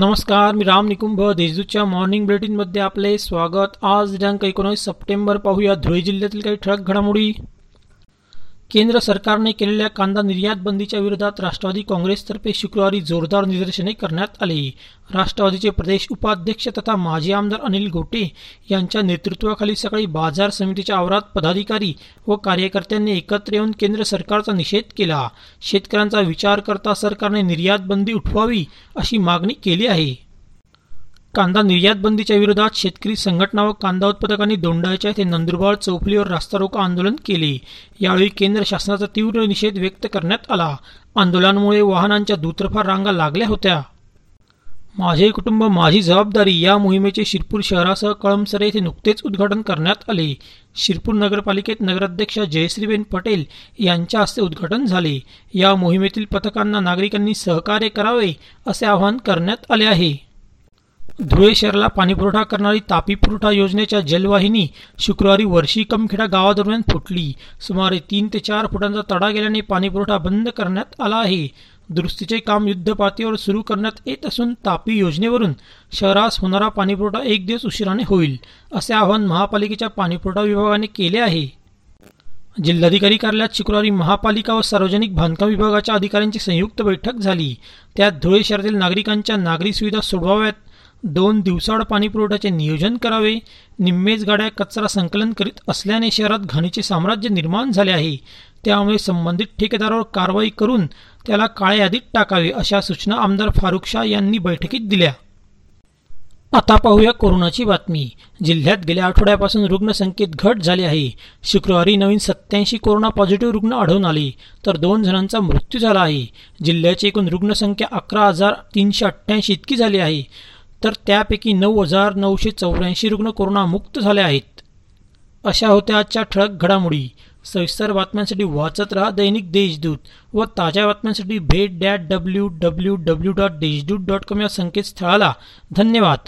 नमस्कार मी राम निकुंभ. देशदूतच्या मॉर्निंग बुलेटिनमध्ये आपले स्वागत. आज दिनांक एकोणीस सप्टेंबर पाहूया. धुळे जिल्ह्यातील काही ठळक घडामोडी. केंद्र सरकारने केलेल्या कांदा निर्यात बंदीच्या विरोधात राष्ट्रवादी काँग्रेसतर्फे शुक्रवारी जोरदार निदर्शने करण्यात आली. राष्ट्रवादीचे प्रदेश उपाध्यक्ष तथा माजी आमदार अनिल गोटे यांच्या नेतृत्वाखाली सकाळी बाजार समितीच्या आवारात पदाधिकारी व कार्यकर्त्यांनी एकत्र येऊन केंद्र सरकारचा निषेध केला. शेतकऱ्यांचा विचार करता सरकारने निर्यात बंदी उठवावी अशी मागणी केली आहे. कांदा निर्यात बंदीच्या विरोधात शेतकरी संघटना व कांदा उत्पादकांनी दोंडायच्या येथे नंदुरबार चौफुलीवर रास्ता रोको आंदोलन केले. यावेळी केंद्र शासनाचा तीव्र निषेध व्यक्त करण्यात आला. आंदोलनामुळे वाहनांच्या दुतर्फा रांगा लागल्या होत्या. माझे कुटुंब माझी जबाबदारी या मोहिमेचे शिरपूर शहरासह कळमसरे येथे नुकतेच उद्घाटन करण्यात आले. शिरपूर नगरपालिकेत नगराध्यक्षा जयश्रीबेन पटेल यांच्या हस्ते उद्घाटन झाले. या मोहिमेतील पथकांना नागरिकांनी सहकार्य करावे असे आवाहन करण्यात आले आहे. धुळे शहराला पाणीपुरवठा करणारी तापी पुरवठा योजनेच्या जलवाहिनी शुक्रवारी वर्षी कमखेडा गावादरम्यान फुटली. सुमारे तीन ते चार फुटांचा तडा गेल्याने पाणीपुरवठा बंद करण्यात आला आहे. दुरुस्तीचे काम युद्धपातळीवर सुरू करण्यात येत असून तापी योजनेवरून शहरास होणारा पाणीपुरवठा एक दिवस उशिराने होईल असे आवाहन महापालिकेच्या पाणीपुरवठा विभागाने केले आहे. जिल्हाधिकारी कार्यालयात शुक्रवारी महापालिका व सार्वजनिक बांधकाम विभागाच्या अधिकाऱ्यांची संयुक्त बैठक झाली. त्यात धुळे शहरातील नागरिकांच्या नागरी सुविधा सोडवाव्यात दोन दिवसाआड पाणीपुरवठ्याचे नियोजन करावे निम्मेच गाड्या कचरा संकलन करीत असल्याने शहरात घाणीचे साम्राज्य निर्माण झाले आहे. त्यामुळे संबंधित ठेकेदारावर कारवाई करून त्याला काळ्या यादीत टाकावे अशा सूचना आमदार फारुख शाह यांनी बैठकीत दिल्या. आता पाहूया कोरोनाची बातमी. जिल्ह्यात गेल्या आठवड्यापासून रुग्णसंख्येत घट झाली आहे. शुक्रवारी नवीन सत्याऐंशी कोरोना पॉझिटिव्ह रुग्ण आढळून आले तर दोन जणांचा मृत्यू झाला आहे. जिल्ह्याची एकूण रुग्णसंख्या अकरा हजार तीनशे अठ्ठ्याऐंशी इतकी झाली आहे. तर त्यापैकी नऊ हजार नऊशे चौऱ्याऐंशी रुग्ण कोरोनामुक्त झाले आहेत. अशा होत्या आजच्या ठळक घडामोडी. सविस्तर बातम्यांसाठी वाचत राहा दैनिक देशदूत व ताज्या बातम्यांसाठी भेट that W W W dot Deshdoot dot com या संकेतस्थळाला. धन्यवाद.